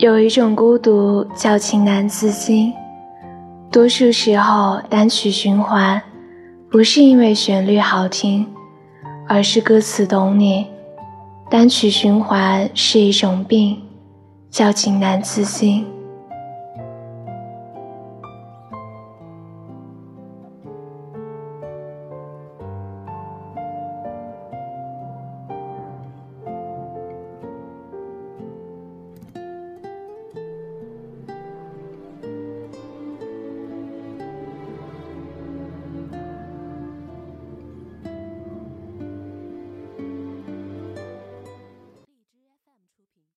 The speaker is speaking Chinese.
有一种孤独叫情难自禁。多数时候单曲循环不是因为旋律好听而是歌词懂你。单曲循环是一种病叫情难自禁。